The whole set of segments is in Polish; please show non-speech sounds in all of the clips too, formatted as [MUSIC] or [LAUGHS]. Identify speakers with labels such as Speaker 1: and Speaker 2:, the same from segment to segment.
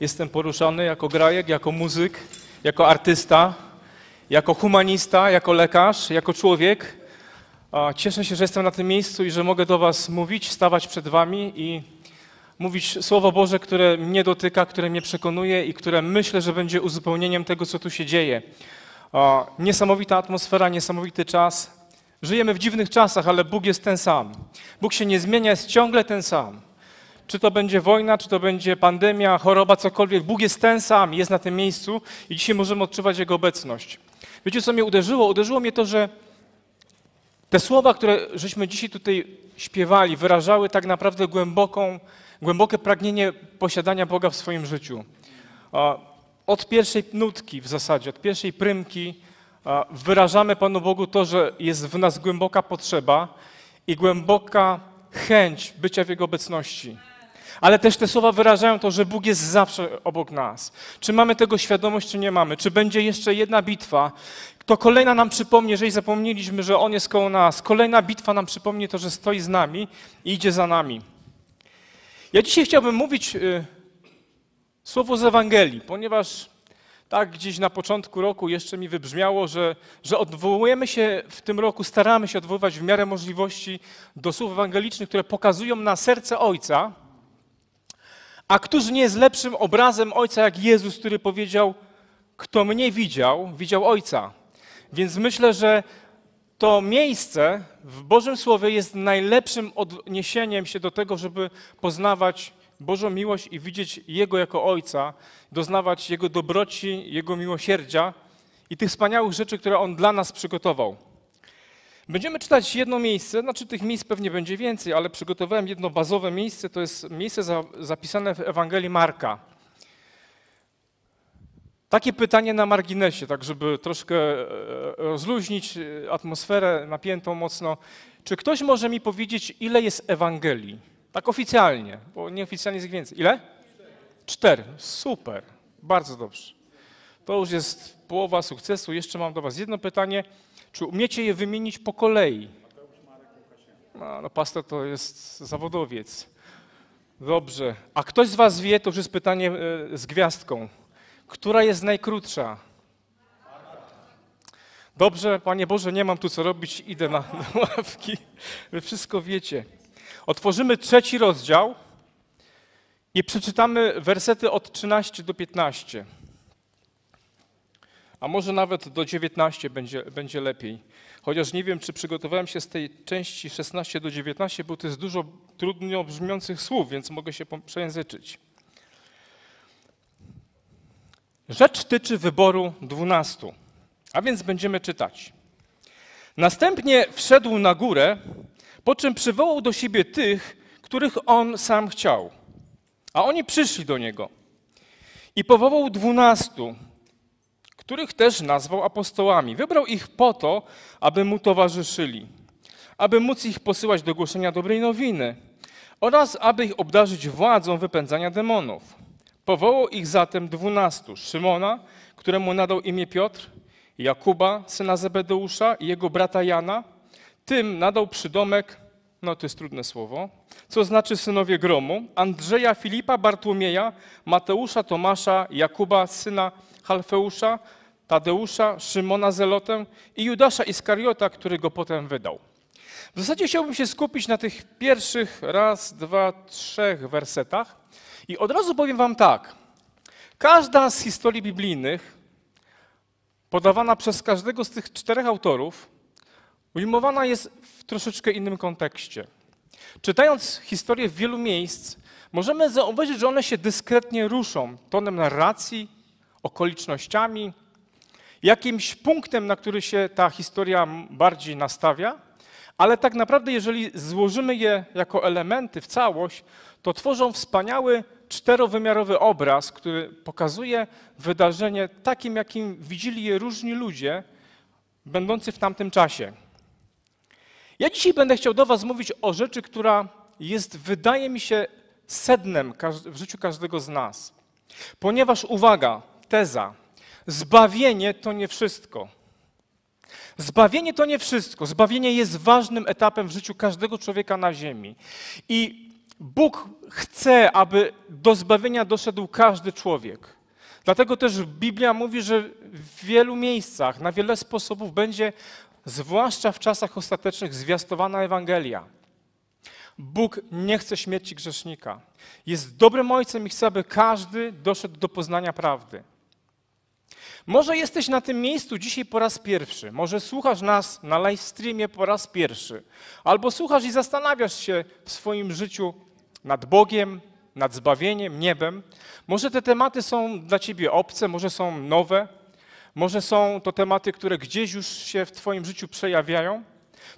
Speaker 1: Jestem poruszony jako grajek, jako muzyk, jako artysta, jako humanista, jako lekarz, jako człowiek. Cieszę się, że jestem na tym miejscu i że mogę do Was mówić, stawać przed Wami i mówić Słowo Boże, które mnie dotyka, które mnie przekonuje i które myślę, że będzie uzupełnieniem tego, co tu się dzieje. Niesamowita atmosfera, niesamowity czas. Żyjemy w dziwnych czasach, ale Bóg jest ten sam. Bóg się nie zmienia, jest ciągle ten sam. Czy to będzie wojna, czy to będzie pandemia, choroba, cokolwiek, Bóg jest ten sam, jest na tym miejscu i dzisiaj możemy odczuwać Jego obecność. Wiecie, co mnie uderzyło? Uderzyło mnie to, że te słowa, które żeśmy dzisiaj tutaj śpiewali, wyrażały tak naprawdę głęboką, głębokie pragnienie posiadania Boga w swoim życiu. Od pierwszej nutki w zasadzie, od pierwszej prymki wyrażamy Panu Bogu to, że jest w nas głęboka potrzeba i głęboka chęć bycia w Jego obecności. Ale też te słowa wyrażają to, że Bóg jest zawsze obok nas. Czy mamy tego świadomość, czy nie mamy? Czy będzie jeszcze jedna bitwa? To kolejna nam przypomni, jeżeli zapomnieliśmy, że On jest koło nas. Kolejna bitwa nam przypomni to, że stoi z nami i idzie za nami. Ja dzisiaj chciałbym mówić y, słowo z Ewangelii, ponieważ tak gdzieś na początku roku jeszcze mi wybrzmiało, że, że odwołujemy się w tym roku, staramy się odwoływać w miarę możliwości do słów ewangelicznych, które pokazują na serce Ojca, a któż nie jest lepszym obrazem Ojca jak Jezus, który powiedział, kto mnie widział, widział Ojca. Więc myślę, że to miejsce w Bożym Słowie jest najlepszym odniesieniem się do tego, żeby poznawać Bożą miłość i widzieć Jego jako Ojca, doznawać Jego dobroci, Jego miłosierdzia i tych wspaniałych rzeczy, które On dla nas przygotował. Będziemy czytać jedno miejsce, znaczy tych miejsc pewnie będzie więcej, ale przygotowałem jedno bazowe miejsce, to jest miejsce za, zapisane w Ewangelii Marka. Takie pytanie na marginesie, tak żeby troszkę e, rozluźnić e, atmosferę napiętą mocno. Czy ktoś może mi powiedzieć, ile jest Ewangelii? Tak oficjalnie, bo nieoficjalnie jest ich więcej. Ile? Cztery. Super. Bardzo dobrze. To już jest połowa sukcesu. Jeszcze mam do Was jedno pytanie. Czy umiecie je wymienić po kolei? No, no pastor to jest zawodowiec. Dobrze. A ktoś z Was wie, to już jest pytanie e, z gwiazdką. Która jest najkrótsza? Dobrze, Panie Boże, nie mam tu co robić, idę na, na ławki. Wy wszystko wiecie. Otworzymy trzeci rozdział i przeczytamy wersety od 13 do 15. A może nawet do 19 będzie, będzie lepiej. Chociaż nie wiem, czy przygotowałem się z tej części 16 do 19, bo to jest dużo trudno brzmiących słów, więc mogę się przejęzyczyć. Rzecz tyczy wyboru dwunastu, a więc będziemy czytać. Następnie wszedł na górę po czym przywołał do siebie tych, których on sam chciał. A oni przyszli do niego. I powołał dwunastu, których też nazwał apostołami. Wybrał ich po to, aby mu towarzyszyli, aby móc ich posyłać do głoszenia dobrej nowiny oraz aby ich obdarzyć władzą wypędzania demonów. Powołał ich zatem dwunastu. Szymona, któremu nadał imię Piotr, Jakuba, syna Zebedeusza i jego brata Jana, tym nadał przydomek, no to jest trudne słowo, co znaczy synowie gromu, Andrzeja, Filipa, Bartłomieja, Mateusza, Tomasza, Jakuba, syna Halfeusza, Tadeusza, Szymona Zelotę i Judasza Iskariota, który go potem wydał. W zasadzie chciałbym się skupić na tych pierwszych raz, dwa, trzech wersetach i od razu powiem wam tak. Każda z historii biblijnych podawana przez każdego z tych czterech autorów ujmowana jest w troszeczkę innym kontekście. Czytając historię w wielu miejsc, możemy zauważyć, że one się dyskretnie ruszą tonem narracji, okolicznościami, jakimś punktem, na który się ta historia bardziej nastawia, ale tak naprawdę, jeżeli złożymy je jako elementy w całość, to tworzą wspaniały czterowymiarowy obraz, który pokazuje wydarzenie takim, jakim widzieli je różni ludzie, będący w tamtym czasie. Ja dzisiaj będę chciał do Was mówić o rzeczy, która jest, wydaje mi się, sednem w życiu każdego z nas. Ponieważ, uwaga, teza, zbawienie to nie wszystko. Zbawienie to nie wszystko. Zbawienie jest ważnym etapem w życiu każdego człowieka na ziemi. I Bóg chce, aby do zbawienia doszedł każdy człowiek. Dlatego też Biblia mówi, że w wielu miejscach, na wiele sposobów będzie, zwłaszcza w czasach ostatecznych, zwiastowana Ewangelia. Bóg nie chce śmierci grzesznika. Jest dobrym ojcem i chce, aby każdy doszedł do poznania prawdy. Może jesteś na tym miejscu dzisiaj po raz pierwszy, może słuchasz nas na live streamie po raz pierwszy, albo słuchasz i zastanawiasz się w swoim życiu nad Bogiem, nad zbawieniem, niebem. Może te tematy są dla ciebie obce, może są nowe, może są to tematy, które gdzieś już się w twoim życiu przejawiają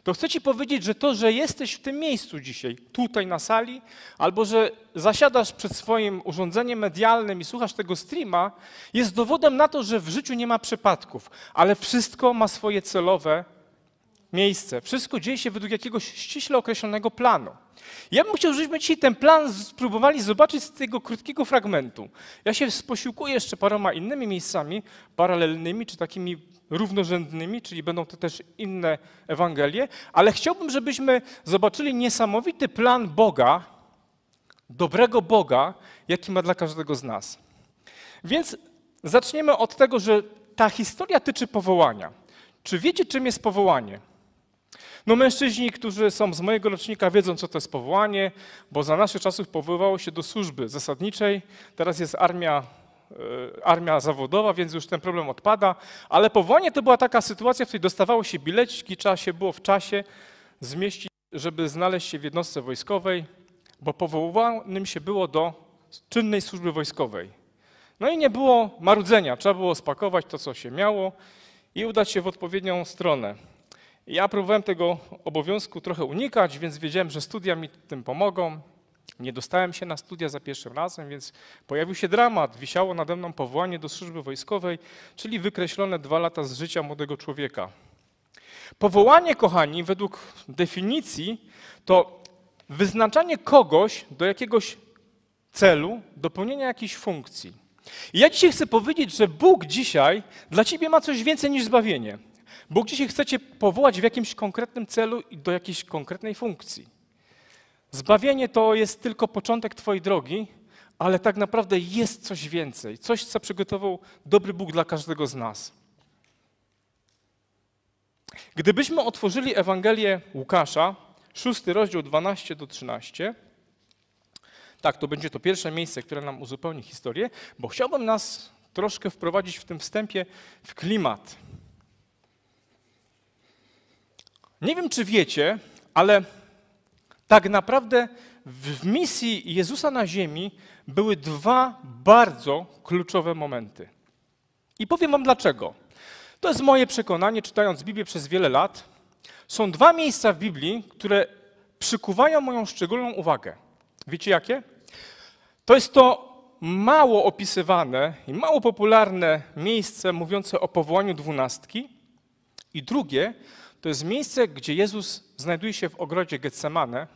Speaker 1: to chcę Ci powiedzieć, że to, że jesteś w tym miejscu dzisiaj, tutaj na sali, albo że zasiadasz przed swoim urządzeniem medialnym i słuchasz tego streama, jest dowodem na to, że w życiu nie ma przypadków, ale wszystko ma swoje celowe miejsce. Wszystko dzieje się według jakiegoś ściśle określonego planu. Ja bym chciał, żebyśmy dzisiaj ten plan spróbowali zobaczyć z tego krótkiego fragmentu. Ja się posiłkuję jeszcze paroma innymi miejscami paralelnymi, czy takimi równorzędnymi, czyli będą to też inne Ewangelie, ale chciałbym, żebyśmy zobaczyli niesamowity plan Boga, dobrego Boga, jaki ma dla każdego z nas. Więc zaczniemy od tego, że ta historia tyczy powołania. Czy wiecie, czym jest powołanie? No mężczyźni, którzy są z mojego rocznika, wiedzą, co to jest powołanie, bo za naszych czasów powoływało się do służby zasadniczej. Teraz jest armia E, armia zawodowa, więc już ten problem odpada, ale powołanie to była taka sytuacja, w której dostawało się bileciki, trzeba się było w czasie zmieścić, żeby znaleźć się w jednostce wojskowej, bo powołanym się było do czynnej służby wojskowej. No i nie było marudzenia, trzeba było spakować to, co się miało i udać się w odpowiednią stronę. Ja próbowałem tego obowiązku trochę unikać, więc wiedziałem, że studia mi tym pomogą. Nie dostałem się na studia za pierwszym razem, więc pojawił się dramat. Wisiało nade mną powołanie do służby wojskowej, czyli wykreślone dwa lata z życia młodego człowieka. Powołanie, kochani, według definicji to wyznaczanie kogoś do jakiegoś celu, do pełnienia jakiejś funkcji. I ja dzisiaj chcę powiedzieć, że Bóg dzisiaj dla ciebie ma coś więcej niż zbawienie. Bóg dzisiaj chce cię powołać w jakimś konkretnym celu i do jakiejś konkretnej funkcji. Zbawienie to jest tylko początek Twojej drogi, ale tak naprawdę jest coś więcej, coś, co przygotował dobry Bóg dla każdego z nas. Gdybyśmy otworzyli Ewangelię Łukasza, szósty rozdział 12 do 13, tak, to będzie to pierwsze miejsce, które nam uzupełni historię, bo chciałbym nas troszkę wprowadzić w tym wstępie w klimat. Nie wiem, czy wiecie, ale tak naprawdę w misji Jezusa na ziemi były dwa bardzo kluczowe momenty. I powiem wam dlaczego. To jest moje przekonanie, czytając Biblię przez wiele lat. Są dwa miejsca w Biblii, które przykuwają moją szczególną uwagę. Wiecie jakie? To jest to mało opisywane i mało popularne miejsce mówiące o powołaniu dwunastki. I drugie to jest miejsce, gdzie Jezus znajduje się w ogrodzie Getsemane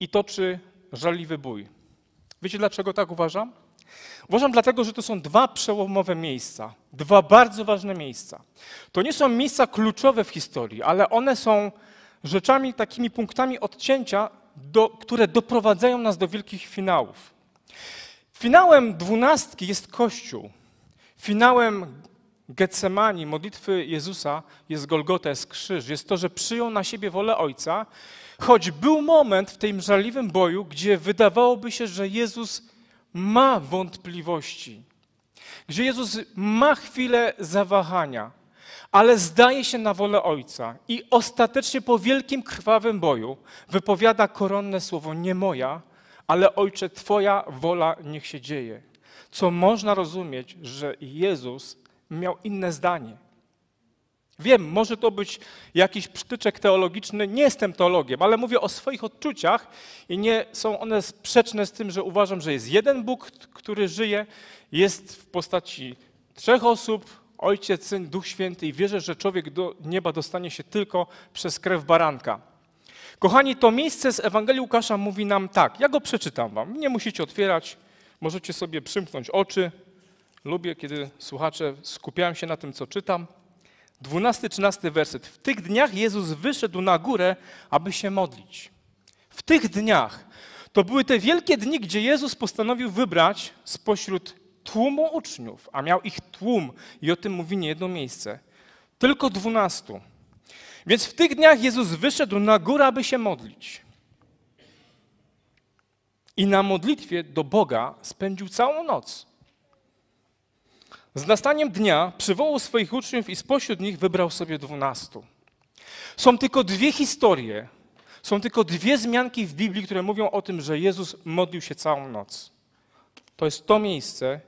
Speaker 1: i toczy żarliwy bój. Wiecie dlaczego tak uważam? Uważam dlatego, że to są dwa przełomowe miejsca, dwa bardzo ważne miejsca. To nie są miejsca kluczowe w historii, ale one są rzeczami, takimi punktami odcięcia, do, które doprowadzają nas do wielkich finałów. Finałem dwunastki jest Kościół. Finałem Getsemani, modlitwy Jezusa, jest Golgota, jest krzyż. Jest to, że przyjął na siebie wolę Ojca, choć był moment w tym żarliwym boju, gdzie wydawałoby się, że Jezus ma wątpliwości, gdzie Jezus ma chwilę zawahania, ale zdaje się na wolę Ojca i ostatecznie po wielkim krwawym boju wypowiada koronne słowo: Nie moja, ale Ojcze, Twoja wola niech się dzieje. Co można rozumieć, że Jezus miał inne zdanie. Wiem, może to być jakiś przytyczek teologiczny, nie jestem teologiem, ale mówię o swoich odczuciach i nie są one sprzeczne z tym, że uważam, że jest jeden Bóg, który żyje, jest w postaci trzech osób, Ojciec, Syn, Duch Święty i wierzę, że człowiek do nieba dostanie się tylko przez krew baranka. Kochani, to miejsce z Ewangelii Łukasza mówi nam tak. Ja go przeczytam wam. Nie musicie otwierać, możecie sobie przymknąć oczy. Lubię, kiedy słuchacze skupiają się na tym, co czytam. 12-13 werset. W tych dniach Jezus wyszedł na górę, aby się modlić. W tych dniach. To były te wielkie dni, gdzie Jezus postanowił wybrać spośród tłumu uczniów, a miał ich tłum i o tym mówi nie jedno miejsce. Tylko dwunastu. Więc w tych dniach Jezus wyszedł na górę, aby się modlić. I na modlitwie do Boga spędził całą noc. Z nastaniem dnia przywołał swoich uczniów i spośród nich wybrał sobie dwunastu. Są tylko dwie historie, są tylko dwie zmianki w Biblii, które mówią o tym, że Jezus modlił się całą noc. To jest to miejsce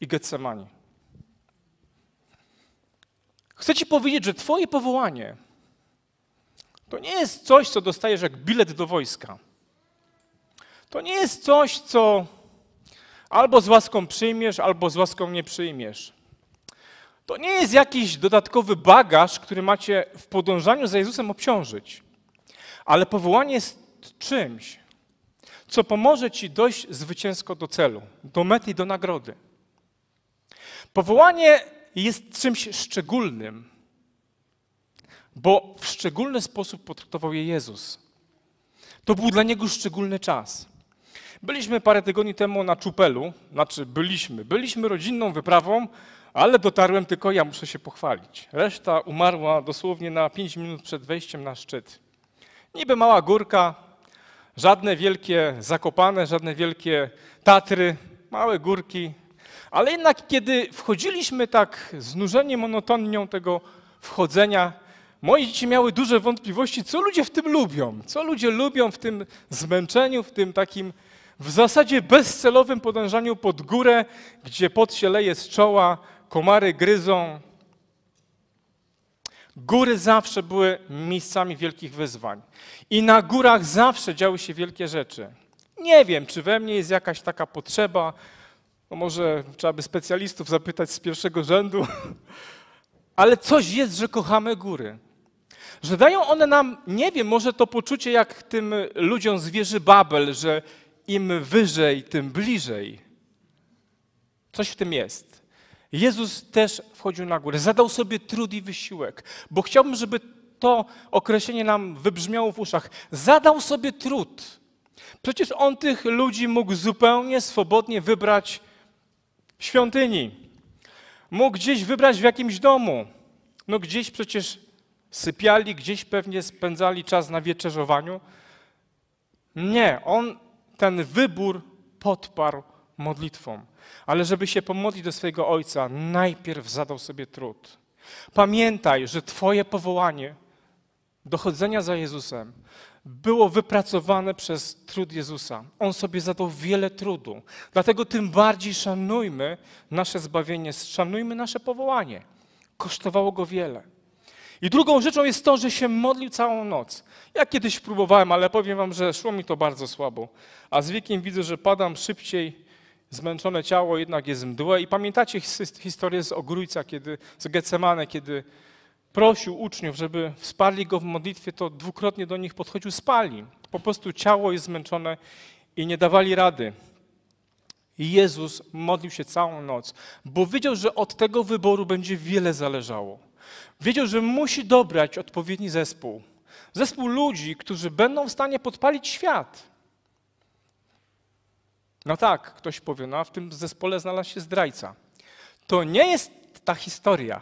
Speaker 1: i Getsemani. Chcę Ci powiedzieć, że Twoje powołanie to nie jest coś, co dostajesz jak bilet do wojska. To nie jest coś, co albo z łaską przyjmiesz, albo z łaską nie przyjmiesz. To nie jest jakiś dodatkowy bagaż, który macie w podążaniu za Jezusem obciążyć. Ale powołanie jest czymś, co pomoże ci dojść zwycięsko do celu, do mety i do nagrody. Powołanie jest czymś szczególnym, bo w szczególny sposób potraktował je Jezus. To był dla niego szczególny czas. Byliśmy parę tygodni temu na Czupelu, znaczy byliśmy, byliśmy rodzinną wyprawą, ale dotarłem tylko ja, muszę się pochwalić. Reszta umarła dosłownie na 5 minut przed wejściem na szczyt. Niby mała górka, żadne wielkie zakopane, żadne wielkie Tatry, małe górki, ale jednak kiedy wchodziliśmy tak znużeni monotonią tego wchodzenia, moje dzieci miały duże wątpliwości, co ludzie w tym lubią, co ludzie lubią w tym zmęczeniu, w tym takim w zasadzie bezcelowym podążaniu pod górę, gdzie pot się leje z czoła, komary gryzą. Góry zawsze były miejscami wielkich wyzwań. I na górach zawsze działy się wielkie rzeczy. Nie wiem, czy we mnie jest jakaś taka potrzeba, no może trzeba by specjalistów zapytać z pierwszego rzędu, [LAUGHS] ale coś jest, że kochamy góry. Że dają one nam, nie wiem, może to poczucie jak tym ludziom z wieży Babel, że im wyżej, tym bliżej. Coś w tym jest. Jezus też wchodził na górę, zadał sobie trud i wysiłek, bo chciałbym, żeby to określenie nam wybrzmiało w uszach. Zadał sobie trud. Przecież on tych ludzi mógł zupełnie swobodnie wybrać w świątyni. Mógł gdzieś wybrać w jakimś domu. No gdzieś przecież sypiali, gdzieś pewnie spędzali czas na wieczerzowaniu. Nie, on ten wybór podparł modlitwą. Ale żeby się pomodlić do swojego Ojca, najpierw zadał sobie trud. Pamiętaj, że Twoje powołanie do chodzenia za Jezusem było wypracowane przez trud Jezusa. On sobie zadał wiele trudu. Dlatego tym bardziej szanujmy nasze zbawienie, szanujmy nasze powołanie. Kosztowało go wiele. I drugą rzeczą jest to, że się modlił całą noc. Ja kiedyś próbowałem, ale powiem wam, że szło mi to bardzo słabo. A z wiekiem widzę, że padam szybciej, zmęczone ciało jednak jest mdłe. I pamiętacie historię z Ogrójca, kiedy, z Getsemane, kiedy prosił uczniów, żeby wsparli go w modlitwie, to dwukrotnie do nich podchodził, spali. Po prostu ciało jest zmęczone i nie dawali rady. I Jezus modlił się całą noc, bo wiedział, że od tego wyboru będzie wiele zależało. Wiedział, że musi dobrać odpowiedni zespół. Zespół ludzi, którzy będą w stanie podpalić świat. No tak, ktoś powie, no a w tym zespole znalazł się zdrajca. To nie jest ta historia.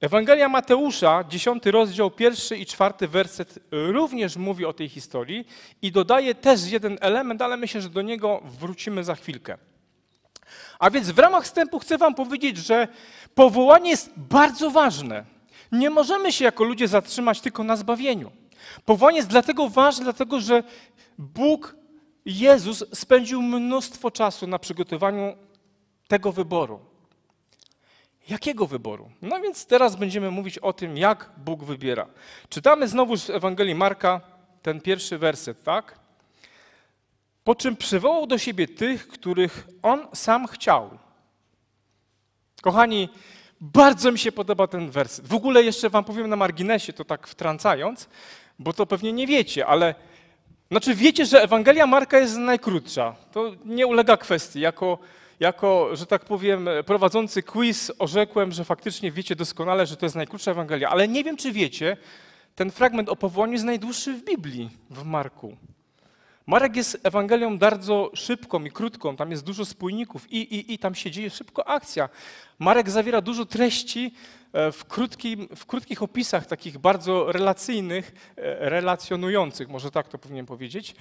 Speaker 1: Ewangelia Mateusza, 10 rozdział, pierwszy i czwarty werset również mówi o tej historii i dodaje też jeden element, ale myślę, że do niego wrócimy za chwilkę. A więc w ramach wstępu chcę Wam powiedzieć, że powołanie jest bardzo ważne. Nie możemy się jako ludzie zatrzymać tylko na zbawieniu. Powołanie jest dlatego ważne, dlatego że Bóg, Jezus spędził mnóstwo czasu na przygotowaniu tego wyboru. Jakiego wyboru? No więc teraz będziemy mówić o tym, jak Bóg wybiera. Czytamy znowu z Ewangelii Marka ten pierwszy werset, tak? Po czym przywołał do siebie tych, których on sam chciał. Kochani, bardzo mi się podoba ten werset. W ogóle jeszcze wam powiem na marginesie, to tak wtrącając, bo to pewnie nie wiecie, ale znaczy wiecie, że Ewangelia Marka jest najkrótsza. To nie ulega kwestii. Jako, jako, że tak powiem, prowadzący quiz orzekłem, że faktycznie wiecie doskonale, że to jest najkrótsza Ewangelia. Ale nie wiem, czy wiecie, ten fragment o powołaniu jest najdłuższy w Biblii, w Marku. Marek jest Ewangelią bardzo szybką i krótką, tam jest dużo spójników i, i, i tam się dzieje szybko akcja. Marek zawiera dużo treści e, w, krótkim, w krótkich opisach, takich bardzo relacyjnych, e, relacjonujących, może tak to powinienem powiedzieć.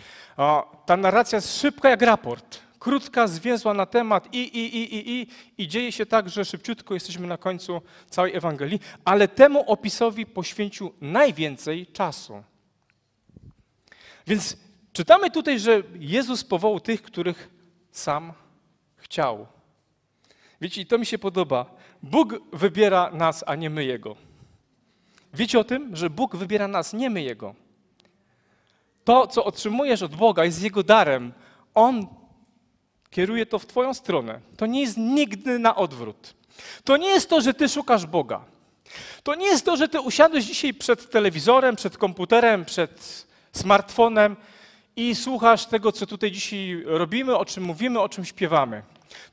Speaker 1: Ta narracja jest szybka jak raport, krótka, zwięzła na temat i, i, i, i, i, i dzieje się tak, że szybciutko jesteśmy na końcu całej Ewangelii, ale temu opisowi poświęcił najwięcej czasu. Więc Czytamy tutaj, że Jezus powołał tych, których sam chciał. Wiecie, i to mi się podoba. Bóg wybiera nas, a nie my Jego. Wiecie o tym, że Bóg wybiera nas, nie my Jego. To, co otrzymujesz od Boga, jest Jego darem. On kieruje to w Twoją stronę. To nie jest nigdy na odwrót. To nie jest to, że Ty szukasz Boga. To nie jest to, że Ty usiadłeś dzisiaj przed telewizorem, przed komputerem, przed smartfonem i słuchasz tego, co tutaj dzisiaj robimy, o czym mówimy, o czym śpiewamy.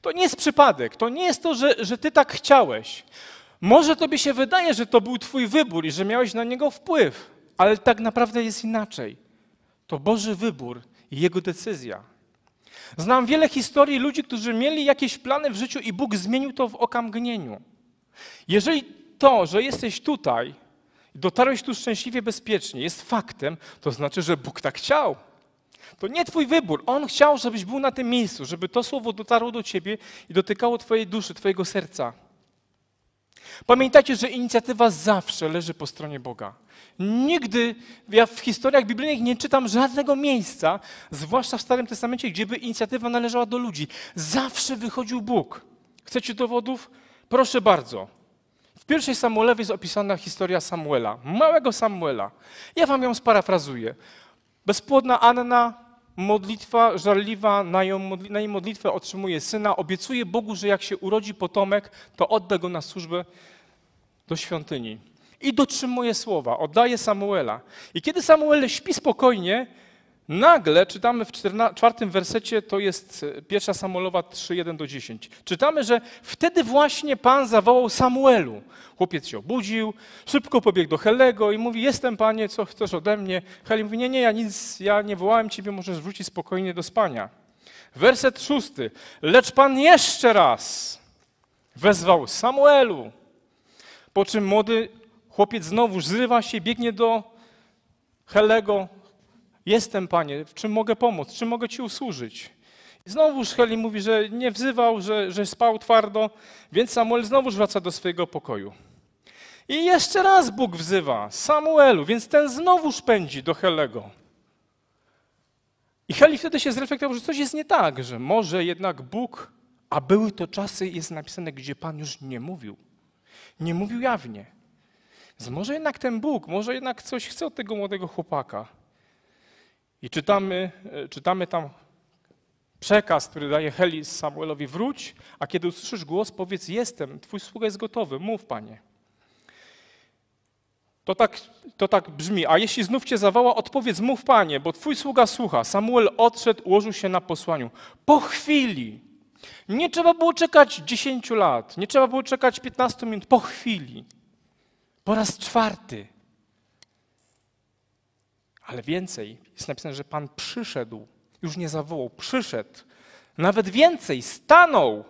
Speaker 1: To nie jest przypadek, to nie jest to, że, że ty tak chciałeś. Może tobie się wydaje, że to był twój wybór i że miałeś na niego wpływ, ale tak naprawdę jest inaczej. To Boży wybór i Jego decyzja. Znam wiele historii ludzi, którzy mieli jakieś plany w życiu i Bóg zmienił to w okamgnieniu. Jeżeli to, że jesteś tutaj, dotarłeś tu szczęśliwie, bezpiecznie, jest faktem, to znaczy, że Bóg tak chciał. To nie Twój wybór. On chciał, żebyś był na tym miejscu, żeby to słowo dotarło do Ciebie i dotykało Twojej duszy, Twojego serca. Pamiętajcie, że inicjatywa zawsze leży po stronie Boga. Nigdy, ja w historiach biblijnych nie czytam żadnego miejsca, zwłaszcza w Starym Testamencie, gdzie by inicjatywa należała do ludzi. Zawsze wychodził Bóg. Chcecie dowodów? Proszę bardzo. W pierwszej Samuelowie jest opisana historia Samuela, małego Samuela. Ja wam ją sparafrazuję. Bezpłodna Anna, modlitwa żarliwa, na, ją, na jej modlitwę otrzymuje syna, obiecuje Bogu, że jak się urodzi potomek, to odda go na służbę do świątyni. I dotrzymuje słowa, oddaje Samuela. I kiedy Samuel śpi spokojnie, Nagle czytamy w czwartym wersecie, to jest e, pierwsza Samuelowa 3:1 do 10. Czytamy, że wtedy właśnie Pan zawołał Samuelu. Chłopiec się obudził, szybko pobiegł do Helego i mówi: Jestem panie, co chcesz ode mnie? Heli mówi: Nie, nie, ja nic, ja nie wołałem ciebie, możesz wrócić spokojnie do spania. Werset szósty. Lecz Pan jeszcze raz wezwał Samuelu. Po czym młody chłopiec znowu zrywa się, biegnie do Helego, Jestem, Panie, w czym mogę pomóc, czym mogę Ci usłużyć? I znowu Heli mówi, że nie wzywał, że, że spał twardo, więc Samuel znowu wraca do swojego pokoju. I jeszcze raz Bóg wzywa Samuelu, więc ten znowu pędzi do Helego. I Heli wtedy się zreflektował, że coś jest nie tak, że może jednak Bóg, a były to czasy, jest napisane, gdzie Pan już nie mówił. Nie mówił jawnie. Więc może jednak ten Bóg, może jednak coś chce od tego młodego chłopaka. I czytamy, e, czytamy tam przekaz, który daje Heli Samuelowi, wróć, a kiedy usłyszysz głos, powiedz, jestem, twój sługa jest gotowy, mów, panie. To tak, to tak brzmi, a jeśli znów cię zawoła, odpowiedz, mów, panie, bo twój sługa słucha. Samuel odszedł, ułożył się na posłaniu. Po chwili, nie trzeba było czekać 10 lat, nie trzeba było czekać 15 minut, po chwili, po raz czwarty, ale więcej, jest napisane, że Pan przyszedł, już nie zawołał, przyszedł. Nawet więcej, stanął.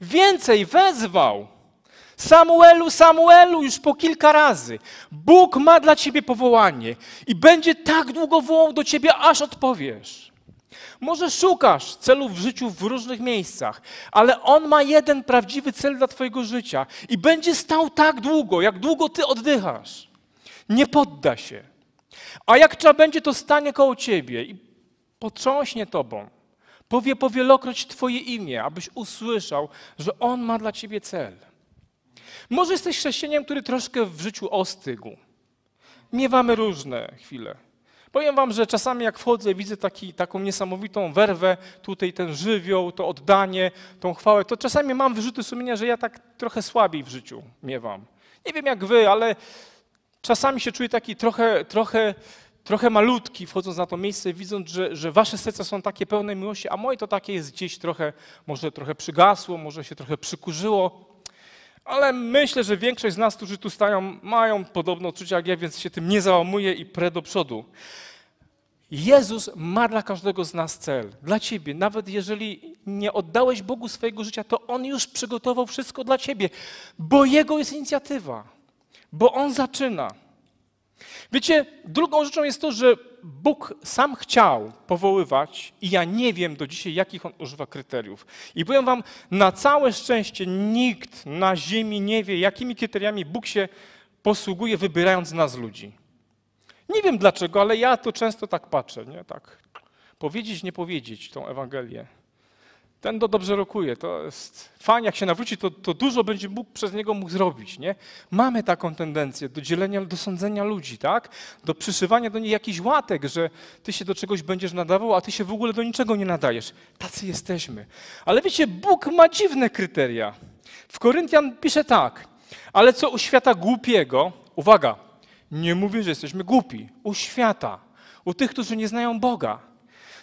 Speaker 1: Więcej, wezwał. Samuelu, Samuelu, już po kilka razy. Bóg ma dla ciebie powołanie i będzie tak długo wołał do ciebie, aż odpowiesz. Może szukasz celów w życiu w różnych miejscach, ale On ma jeden prawdziwy cel dla Twojego życia i będzie stał tak długo, jak długo Ty oddychasz. Nie podda się. A jak trzeba będzie, to stanie koło ciebie i potrząśnie tobą. Powie powielokroć twoje imię, abyś usłyszał, że On ma dla ciebie cel. Może jesteś chrześcijaniem, który troszkę w życiu ostygł. Miewamy różne chwile. Powiem wam, że czasami jak wchodzę, widzę taki, taką niesamowitą werwę, tutaj ten żywioł, to oddanie, tą chwałę, to czasami mam wyrzuty sumienia, że ja tak trochę słabiej w życiu miewam. Nie wiem jak wy, ale czasami się czuję taki trochę, trochę, trochę malutki, wchodząc na to miejsce, widząc, że, że wasze serca są takie pełne miłości, a moje to takie jest gdzieś trochę, może trochę przygasło, może się trochę przykurzyło. Ale myślę, że większość z nas, którzy tu stają, mają podobne odczucia jak ja, więc się tym nie załamuję i prę do przodu. Jezus ma dla każdego z nas cel, dla ciebie. Nawet jeżeli nie oddałeś Bogu swojego życia, to On już przygotował wszystko dla ciebie, bo Jego jest inicjatywa, bo On zaczyna. Wiecie, drugą rzeczą jest to, że Bóg sam chciał powoływać i ja nie wiem do dzisiaj, jakich On używa kryteriów. I powiem wam, na całe szczęście nikt na ziemi nie wie, jakimi kryteriami Bóg się posługuje, wybierając nas ludzi. Nie wiem dlaczego, ale ja to często tak patrzę, nie? Tak. Powiedzieć, nie powiedzieć tą Ewangelię. Ten to dobrze rokuje, to jest fajnie, jak się nawróci, to, to dużo będzie Bóg przez niego mógł zrobić, nie? Mamy taką tendencję do dzielenia, do sądzenia ludzi, tak? Do przyszywania do niej jakichś łatek, że ty się do czegoś będziesz nadawał, a ty się w ogóle do niczego nie nadajesz. Tacy jesteśmy. Ale wiecie, Bóg ma dziwne kryteria. W Koryntian pisze tak, ale co u świata głupiego, uwaga, nie mówię, że jesteśmy głupi, u świata, u tych, którzy nie znają Boga.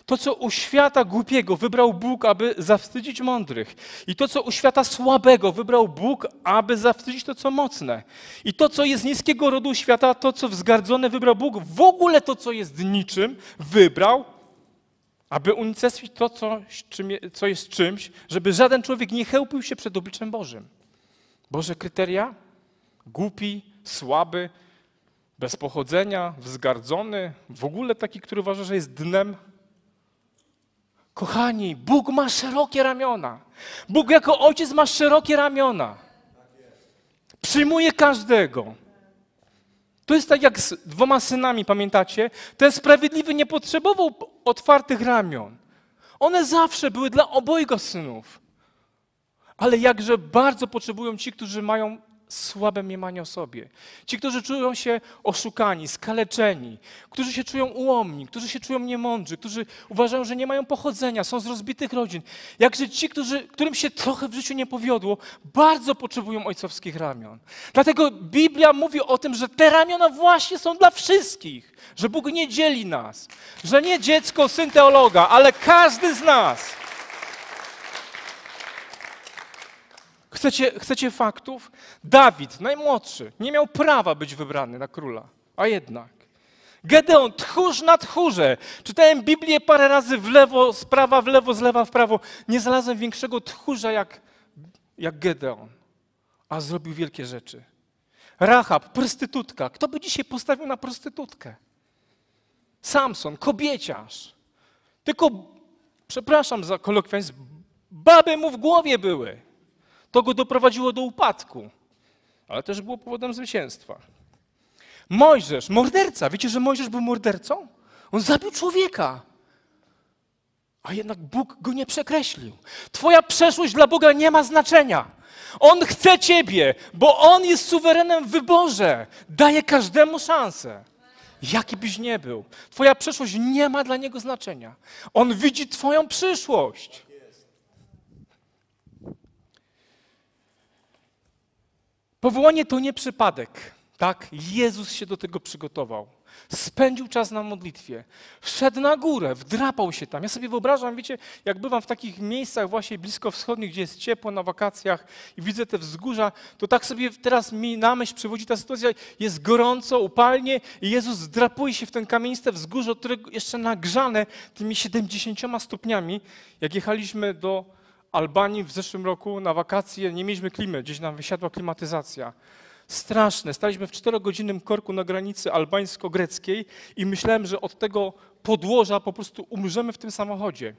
Speaker 1: To, co u świata głupiego wybrał Bóg, aby zawstydzić mądrych. I to, co u świata słabego wybrał Bóg, aby zawstydzić to, co mocne. I to, co jest niskiego rodu świata, to, co wzgardzone wybrał Bóg, w ogóle to, co jest niczym, wybrał, aby unicestwić to, co, co jest czymś, żeby żaden człowiek nie chełpił się przed obliczem Bożym. Boże kryteria? Głupi, słaby, bez pochodzenia, wzgardzony, w ogóle taki, który uważa, że jest dnem Kochani, Bóg ma szerokie ramiona. Bóg jako ojciec ma szerokie ramiona. Przyjmuje każdego. To jest tak jak z dwoma synami, pamiętacie? Ten sprawiedliwy nie potrzebował otwartych ramion. One zawsze były dla obojga synów. Ale jakże bardzo potrzebują ci, którzy mają słabe mniemanie o sobie. Ci, którzy czują się oszukani, skaleczeni, którzy się czują ułomni, którzy się czują niemądrzy, którzy uważają, że nie mają pochodzenia, są z rozbitych rodzin. Jakże ci, którzy, którym się trochę w życiu nie powiodło, bardzo potrzebują ojcowskich ramion. Dlatego Biblia mówi o tym, że te ramiona właśnie są dla wszystkich, że Bóg nie dzieli nas, że nie dziecko, syn teologa, ale każdy z nas. Chcecie, chcecie faktów? Dawid, najmłodszy, nie miał prawa być wybrany na króla, a jednak. Gedeon, tchórz na tchórze. Czytałem Biblię parę razy w lewo, z prawa w lewo, z lewa w prawo. Nie znalazłem większego tchórza jak, jak Gedeon, a zrobił wielkie rzeczy. Rahab, prostytutka. Kto by dzisiaj postawił na prostytutkę? Samson, kobieciarz. Tylko, przepraszam za kolokwializm, baby mu w głowie były. To go doprowadziło do upadku, ale też było powodem zwycięstwa. Mojżesz, morderca. Wiecie, że Mojżesz był mordercą? On zabił człowieka. A jednak Bóg go nie przekreślił. Twoja przeszłość dla Boga nie ma znaczenia. On chce ciebie, bo On jest suwerenem w wyborze. Daje każdemu szansę. Jaki byś nie był. Twoja przeszłość nie ma dla Niego znaczenia. On widzi Twoją przyszłość. Powołanie to nie przypadek. Tak, Jezus się do tego przygotował. Spędził czas na modlitwie, wszedł na górę, wdrapał się tam. Ja sobie wyobrażam, wiecie, jak bywam w takich miejscach właśnie blisko wschodnich, gdzie jest ciepło na wakacjach i widzę te wzgórza, to tak sobie teraz mi na myśl przywodzi ta sytuacja, jest gorąco, upalnie i Jezus wdrapuje się w ten kamieniste wzgórze, które jeszcze nagrzane tymi 70 stopniami. Jak jechaliśmy do Albanii w zeszłym roku na wakacje nie mieliśmy klimy, gdzieś nam wysiadła klimatyzacja. Straszne. Staliśmy w czterogodzinnym korku na granicy albańsko-greckiej i myślałem, że od tego podłoża po prostu umrzemy w tym samochodzie.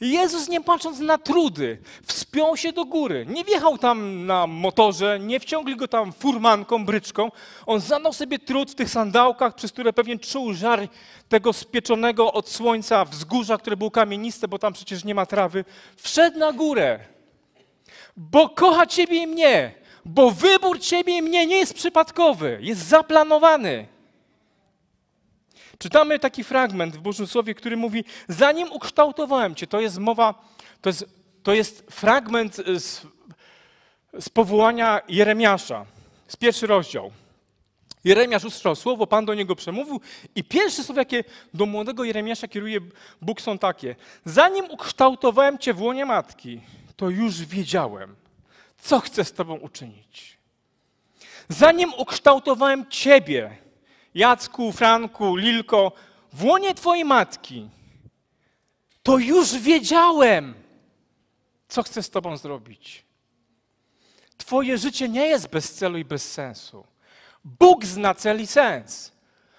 Speaker 1: Jezus, nie patrząc na trudy, wspiął się do góry. Nie wjechał tam na motorze, nie wciągli go tam furmanką, bryczką. On zadał sobie trud w tych sandałkach, przez które pewnie czuł żar tego spieczonego od słońca wzgórza, które było kamieniste, bo tam przecież nie ma trawy. Wszedł na górę, bo kocha ciebie i mnie Bo wybór ciebie i mnie nie jest przypadkowy, jest zaplanowany. Czytamy taki fragment w Bożym Słowie, który mówi: Zanim ukształtowałem cię, to jest mowa, to jest, to jest fragment z, z powołania Jeremiasza, z pierwszy rozdział. Jeremiasz usłyszał słowo, Pan do niego przemówił i pierwsze słowa, jakie do młodego Jeremiasza kieruje Bóg są takie. Zanim ukształtowałem cię w łonie matki, to już wiedziałem, co chcę z tobą uczynić. Zanim ukształtowałem ciebie, Jacku, Franku, Lilko, w łonie twojej matki, to już wiedziałem, co chcę z tobą zrobić. Twoje życie nie jest bez celu i bez sensu. Bóg zna cel i sens,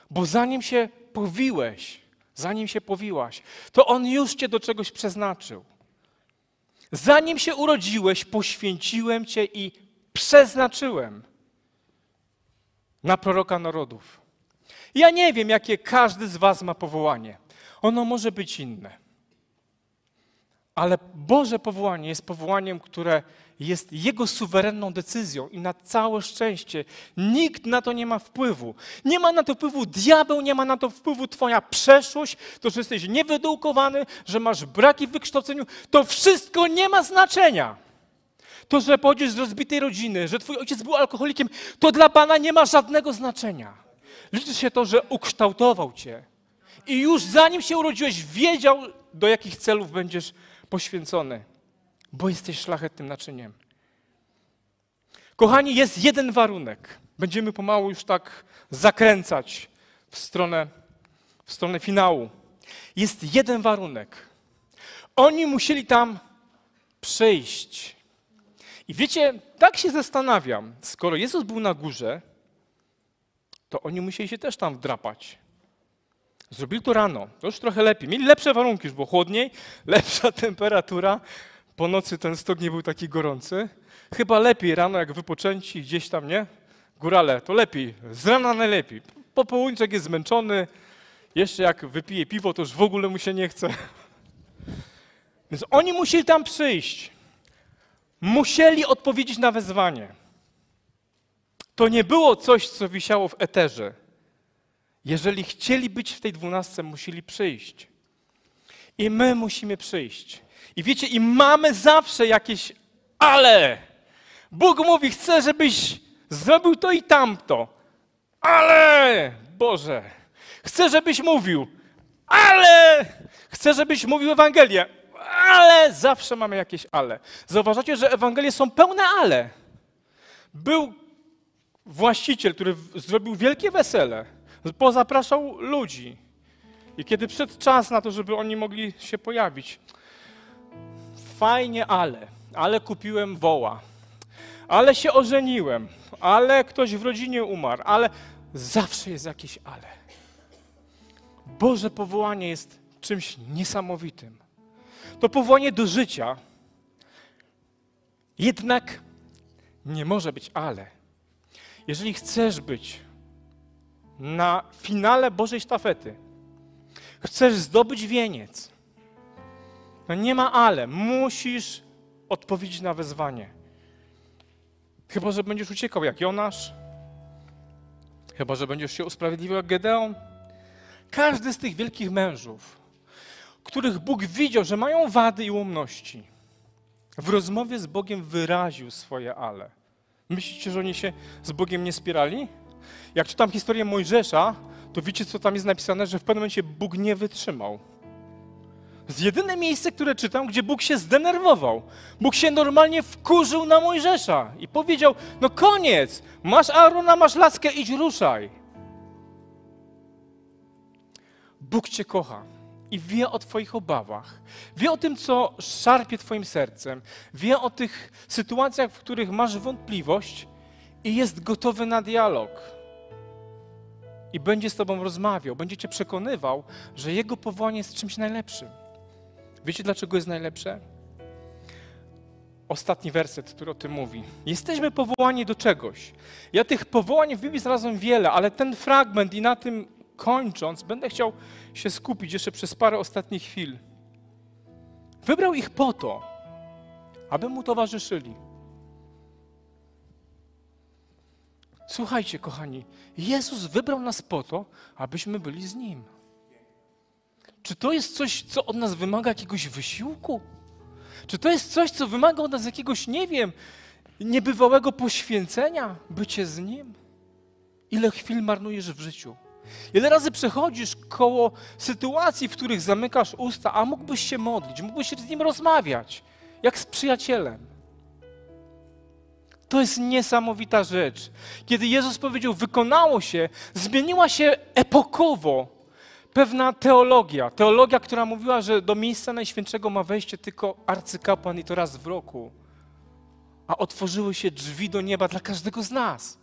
Speaker 1: bo zanim się powiłeś, zanim się powiłaś, to On już cię do czegoś przeznaczył. Zanim się urodziłeś, poświęciłem cię i przeznaczyłem na proroka narodów. Ja nie wiem, jakie każdy z Was ma powołanie. Ono może być inne. Ale Boże powołanie jest powołaniem, które jest Jego suwerenną decyzją i na całe szczęście nikt na to nie ma wpływu. Nie ma na to wpływu diabeł, nie ma na to wpływu Twoja przeszłość, to, że jesteś niewyedukowany, że masz braki w wykształceniu. To wszystko nie ma znaczenia. To, że pochodzisz z rozbitej rodziny, że Twój ojciec był alkoholikiem, to dla Pana nie ma żadnego znaczenia. Liczy się to, że ukształtował Cię. I już zanim się urodziłeś, wiedział, do jakich celów będziesz poświęcony, bo jesteś szlachetnym naczyniem. Kochani, jest jeden warunek. Będziemy pomału już tak zakręcać w stronę, w stronę finału. Jest jeden warunek. Oni musieli tam przyjść. I wiecie, tak się zastanawiam, skoro Jezus był na górze, to oni musieli się też tam wdrapać. Zrobili to rano, to już trochę lepiej. Mieli lepsze warunki, już było chłodniej, [LAUGHS] lepsza temperatura. Po nocy ten stok nie był taki gorący. Chyba lepiej rano, jak wypoczęci gdzieś tam, nie? Górale, to lepiej. Z rana najlepiej. Po południu jest zmęczony. Jeszcze jak wypije piwo, to już w ogóle mu się nie chce. [LAUGHS] Więc oni musieli tam przyjść. Musieli odpowiedzieć na wezwanie. To nie było coś, co wisiało w eterze. Jeżeli chcieli być w tej dwunastce, musieli przyjść. I my musimy przyjść. I wiecie, i mamy zawsze jakieś ale. Bóg mówi, chcę, żebyś zrobił to i tamto. Ale, Boże, chcę, żebyś mówił, ale, chcę, żebyś mówił Ewangelię, ale, zawsze mamy jakieś ale. Zauważacie, że Ewangelie są pełne ale. Był właściciel, który zrobił wielkie wesele Pozapraszał ludzi. I kiedy przyszedł czas na to, żeby oni mogli się pojawić, fajnie, ale, ale kupiłem woła, ale się ożeniłem, ale ktoś w rodzinie umarł, ale zawsze jest jakieś ale. Boże powołanie jest czymś niesamowitym. To powołanie do życia, jednak nie może być ale. Jeżeli chcesz być na finale Bożej sztafety, chcesz zdobyć wieniec, no nie ma ale, musisz odpowiedzieć na wezwanie. Chyba, że będziesz uciekał jak Jonasz, chyba, że będziesz się usprawiedliwiał jak Gedeon. Każdy z tych wielkich mężów, których Bóg widział, że mają wady i ułomności, w rozmowie z Bogiem wyraził swoje ale. Myślicie, że oni się z Bogiem nie spierali? Jak czytam historię Mojżesza, to wiecie, co tam jest napisane, że w pewnym momencie Bóg nie wytrzymał. Z jedyne miejsce, które czytam, gdzie Bóg się zdenerwował. Bóg się normalnie wkurzył na Mojżesza i powiedział: No koniec, masz Arona, masz laskę, idź ruszaj. Bóg Cię kocha i wie o Twoich obawach, wie o tym, co szarpie Twoim sercem, wie o tych sytuacjach, w których masz wątpliwość i jest gotowy na dialog. I będzie z Tobą rozmawiał, będzie Cię przekonywał, że Jego powołanie jest czymś najlepszym. Wiecie, dlaczego jest najlepsze? Ostatni werset, który o tym mówi. Jesteśmy powołani do czegoś. Ja tych powołań w Biblii znalazłem wiele, ale ten fragment i na tym kończąc, będę chciał się skupić jeszcze przez parę ostatnich chwil. Wybrał ich po to, aby mu towarzyszyli Słuchajcie, kochani, Jezus wybrał nas po to, abyśmy byli z Nim. Czy to jest coś, co od nas wymaga jakiegoś wysiłku? Czy to jest coś, co wymaga od nas jakiegoś, nie wiem, niebywałego poświęcenia, bycie z Nim? Ile chwil marnujesz w życiu? Ile razy przechodzisz koło sytuacji, w których zamykasz usta, a mógłbyś się modlić, mógłbyś z Nim rozmawiać, jak z przyjacielem? To jest niesamowita rzecz. Kiedy Jezus powiedział, wykonało się, zmieniła się epokowo pewna teologia. Teologia, która mówiła, że do miejsca Najświętszego ma wejście tylko arcykapłan i to raz w roku. A otworzyły się drzwi do nieba dla każdego z nas.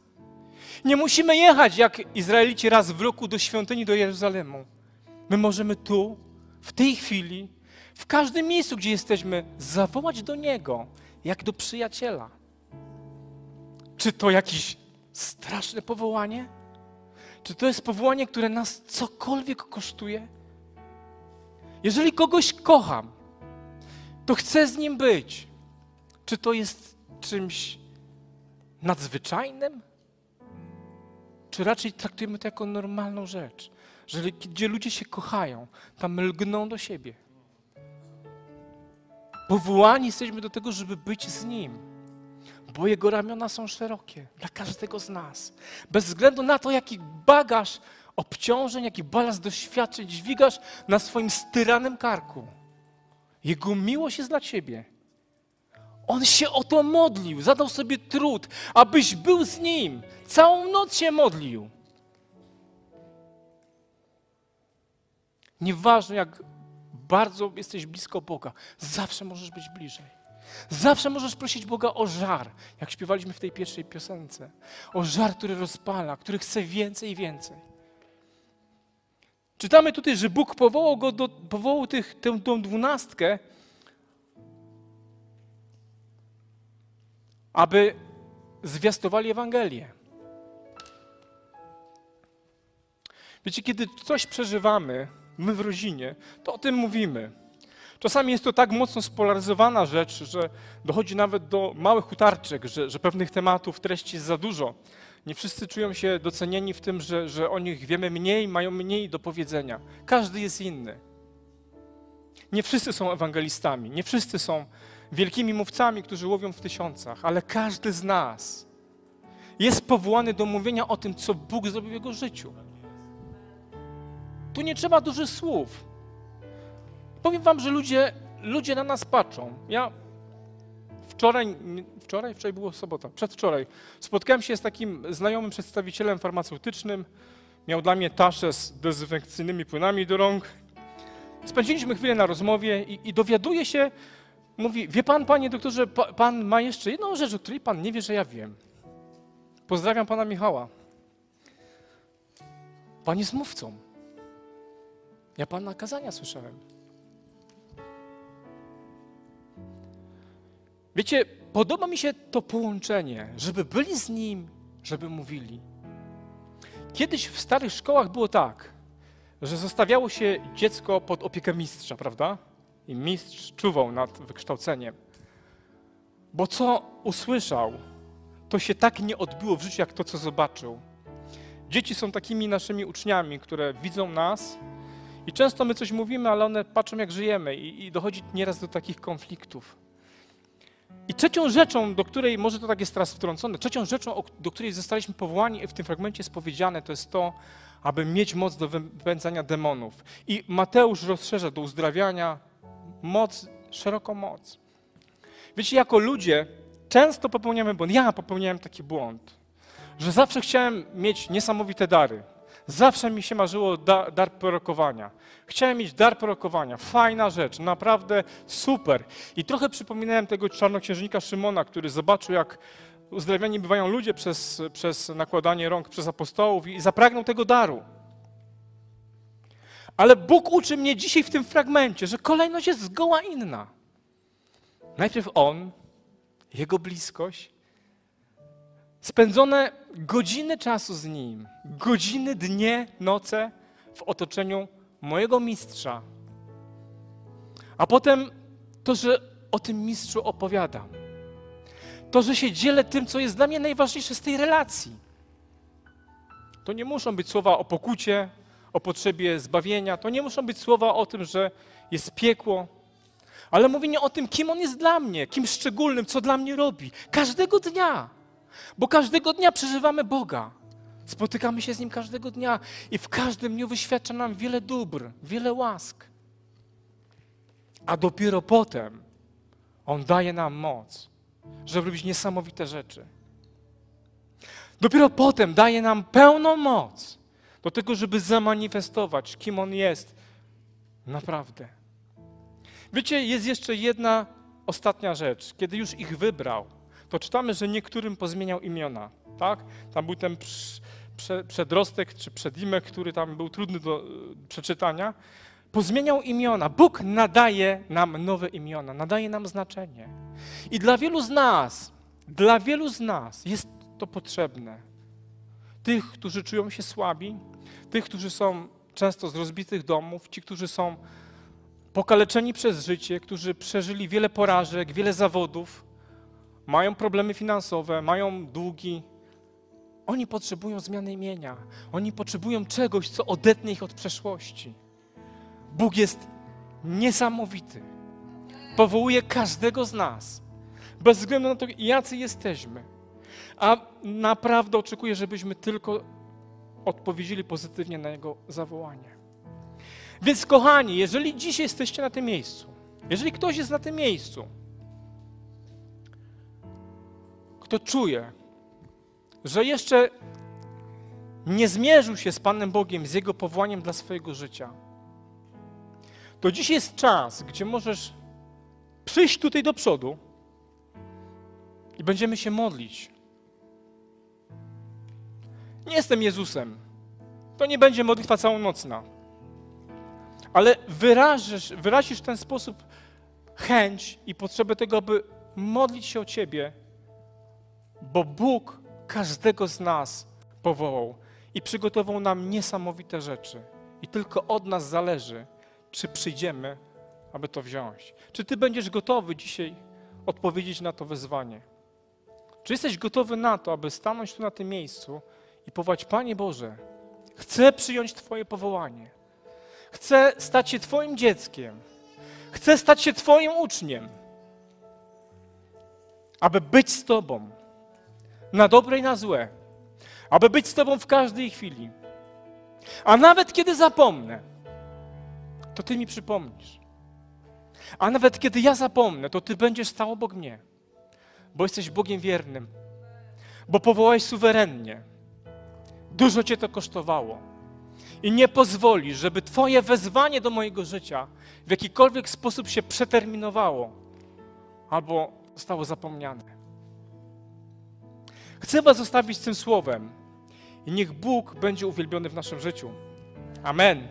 Speaker 1: Nie musimy jechać jak Izraelici raz w roku do świątyni, do Jeruzalemu. My możemy tu, w tej chwili, w każdym miejscu, gdzie jesteśmy, zawołać do Niego, jak do przyjaciela. Czy to jakieś straszne powołanie? Czy to jest powołanie, które nas cokolwiek kosztuje? Jeżeli kogoś kocham, to chcę z nim być. Czy to jest czymś nadzwyczajnym? Czy raczej traktujemy to jako normalną rzecz? Że gdzie ludzie się kochają, tam lgną do siebie. Powołani jesteśmy do tego, żeby być z Nim bo Jego ramiona są szerokie dla każdego z nas. Bez względu na to, jaki bagaż obciążeń, jaki balast doświadczeń dźwigasz na swoim styranym karku. Jego miłość jest dla Ciebie. On się o to modlił, zadał sobie trud, abyś był z Nim. Całą noc się modlił. Nieważne, jak bardzo jesteś blisko Boga, zawsze możesz być bliżej. Zawsze możesz prosić Boga o żar, jak śpiewaliśmy w tej pierwszej piosence. O żar, który rozpala, który chce więcej i więcej. Czytamy tutaj, że Bóg powołał go do, powołał tych, tę, dwunastkę, aby zwiastowali Ewangelię. Wiecie, kiedy coś przeżywamy, my w rodzinie, to o tym mówimy. Czasami jest to tak mocno spolaryzowana rzecz, że dochodzi nawet do małych utarczek, że, że pewnych tematów, treści jest za dużo. Nie wszyscy czują się docenieni w tym, że, że o nich wiemy mniej, mają mniej do powiedzenia. Każdy jest inny. Nie wszyscy są ewangelistami, nie wszyscy są wielkimi mówcami, którzy łowią w tysiącach, ale każdy z nas jest powołany do mówienia o tym, co Bóg zrobił w jego życiu. Tu nie trzeba dużych słów. Powiem wam, że ludzie, ludzie na nas patrzą. Ja wczoraj, wczoraj, wczoraj było sobota, przedwczoraj, spotkałem się z takim znajomym przedstawicielem farmaceutycznym. Miał dla mnie taszę z dezynfekcyjnymi płynami do rąk. Spędziliśmy chwilę na rozmowie i, i dowiaduje się, mówi, wie pan, panie doktorze, pa, pan ma jeszcze jedną rzecz, o której pan nie wie, że ja wiem. Pozdrawiam pana Michała. Pan jest mówcą. Ja pana kazania słyszałem. Wiecie, podoba mi się to połączenie, żeby byli z Nim, żeby mówili. Kiedyś w starych szkołach było tak, że zostawiało się dziecko pod opiekę mistrza, prawda? I mistrz czuwał nad wykształceniem. Bo co usłyszał, to się tak nie odbiło w życiu, jak to, co zobaczył. Dzieci są takimi naszymi uczniami, które widzą nas i często my coś mówimy, ale one patrzą, jak żyjemy, i, i dochodzi nieraz do takich konfliktów. I trzecią rzeczą, do której, może to tak jest teraz wtrącone, trzecią rzeczą, do której zostaliśmy powołani, w tym fragmencie jest powiedziane, to jest to, aby mieć moc do wypędzania demonów. I Mateusz rozszerza do uzdrawiania moc, szeroką moc. Wiecie, jako ludzie często popełniamy błąd. Ja popełniałem taki błąd, że zawsze chciałem mieć niesamowite dary. Zawsze mi się marzyło da, dar prorokowania. Chciałem mieć dar prorokowania. Fajna rzecz, naprawdę super. I trochę przypominałem tego czarnoksiężnika Szymona, który zobaczył, jak uzdrawiani bywają ludzie przez, przez nakładanie rąk przez apostołów i zapragnął tego daru. Ale Bóg uczy mnie dzisiaj w tym fragmencie, że kolejność jest zgoła inna. Najpierw On, Jego bliskość, spędzone godziny czasu z Nim, godziny, dnie, noce w otoczeniu mojego mistrza. A potem to, że o tym mistrzu opowiadam. To, że się dzielę tym, co jest dla mnie najważniejsze z tej relacji. To nie muszą być słowa o pokucie, o potrzebie zbawienia, to nie muszą być słowa o tym, że jest piekło, ale mówienie o tym, kim On jest dla mnie, kim szczególnym, co dla mnie robi. Każdego dnia. Bo każdego dnia przeżywamy Boga. Spotykamy się z Nim każdego dnia i w każdym dniu wyświadcza nam wiele dóbr, wiele łask. A dopiero potem On daje nam moc, żeby robić niesamowite rzeczy. Dopiero potem daje nam pełną moc do tego, żeby zamanifestować, kim On jest naprawdę. Wiecie, jest jeszcze jedna ostatnia rzecz. Kiedy już ich wybrał, to czytamy, że niektórym pozmieniał imiona. Tak? Tam był ten prze, przedrostek czy przedimek, który tam był trudny do y, przeczytania. Pozmieniał imiona. Bóg nadaje nam nowe imiona, nadaje nam znaczenie. I dla wielu z nas, dla wielu z nas jest to potrzebne. Tych, którzy czują się słabi, tych, którzy są często z rozbitych domów, ci, którzy są pokaleczeni przez życie, którzy przeżyli wiele porażek, wiele zawodów, mają problemy finansowe, mają długi. Oni potrzebują zmiany imienia. Oni potrzebują czegoś, co odetnie ich od przeszłości. Bóg jest niesamowity. Powołuje każdego z nas, bez względu na to, jacy jesteśmy. A naprawdę oczekuję, żebyśmy tylko odpowiedzieli pozytywnie na Jego zawołanie. Więc kochani, jeżeli dzisiaj jesteście na tym miejscu, jeżeli ktoś jest na tym miejscu, kto czuje, że jeszcze nie zmierzył się z Panem Bogiem, z Jego powołaniem dla swojego życia, to dziś jest czas, gdzie możesz przyjść tutaj do przodu i będziemy się modlić. Nie jestem Jezusem. To nie będzie modlitwa całonocna ale wyrażysz, wyrazisz w ten sposób chęć i potrzebę tego, aby modlić się o Ciebie, bo Bóg każdego z nas powołał i przygotował nam niesamowite rzeczy. I tylko od nas zależy, czy przyjdziemy, aby to wziąć. Czy Ty będziesz gotowy dzisiaj odpowiedzieć na to wezwanie? Czy jesteś gotowy na to, aby stanąć tu na tym miejscu i powołać, Panie Boże, chcę przyjąć Twoje powołanie. Chcę stać się Twoim dzieckiem. Chcę stać się Twoim uczniem. Aby być z Tobą. Na dobre i na złe. Aby być z Tobą w każdej chwili. A nawet kiedy zapomnę, to Ty mi przypomnisz. A nawet kiedy ja zapomnę, to Ty będziesz stał obok mnie. Bo jesteś Bogiem wiernym. Bo powołałeś suwerennie. Dużo Cię to kosztowało i nie pozwoli, żeby Twoje wezwanie do mojego życia w jakikolwiek sposób się przeterminowało albo zostało zapomniane. Chcę Was zostawić tym słowem i niech Bóg będzie uwielbiony w naszym życiu. Amen.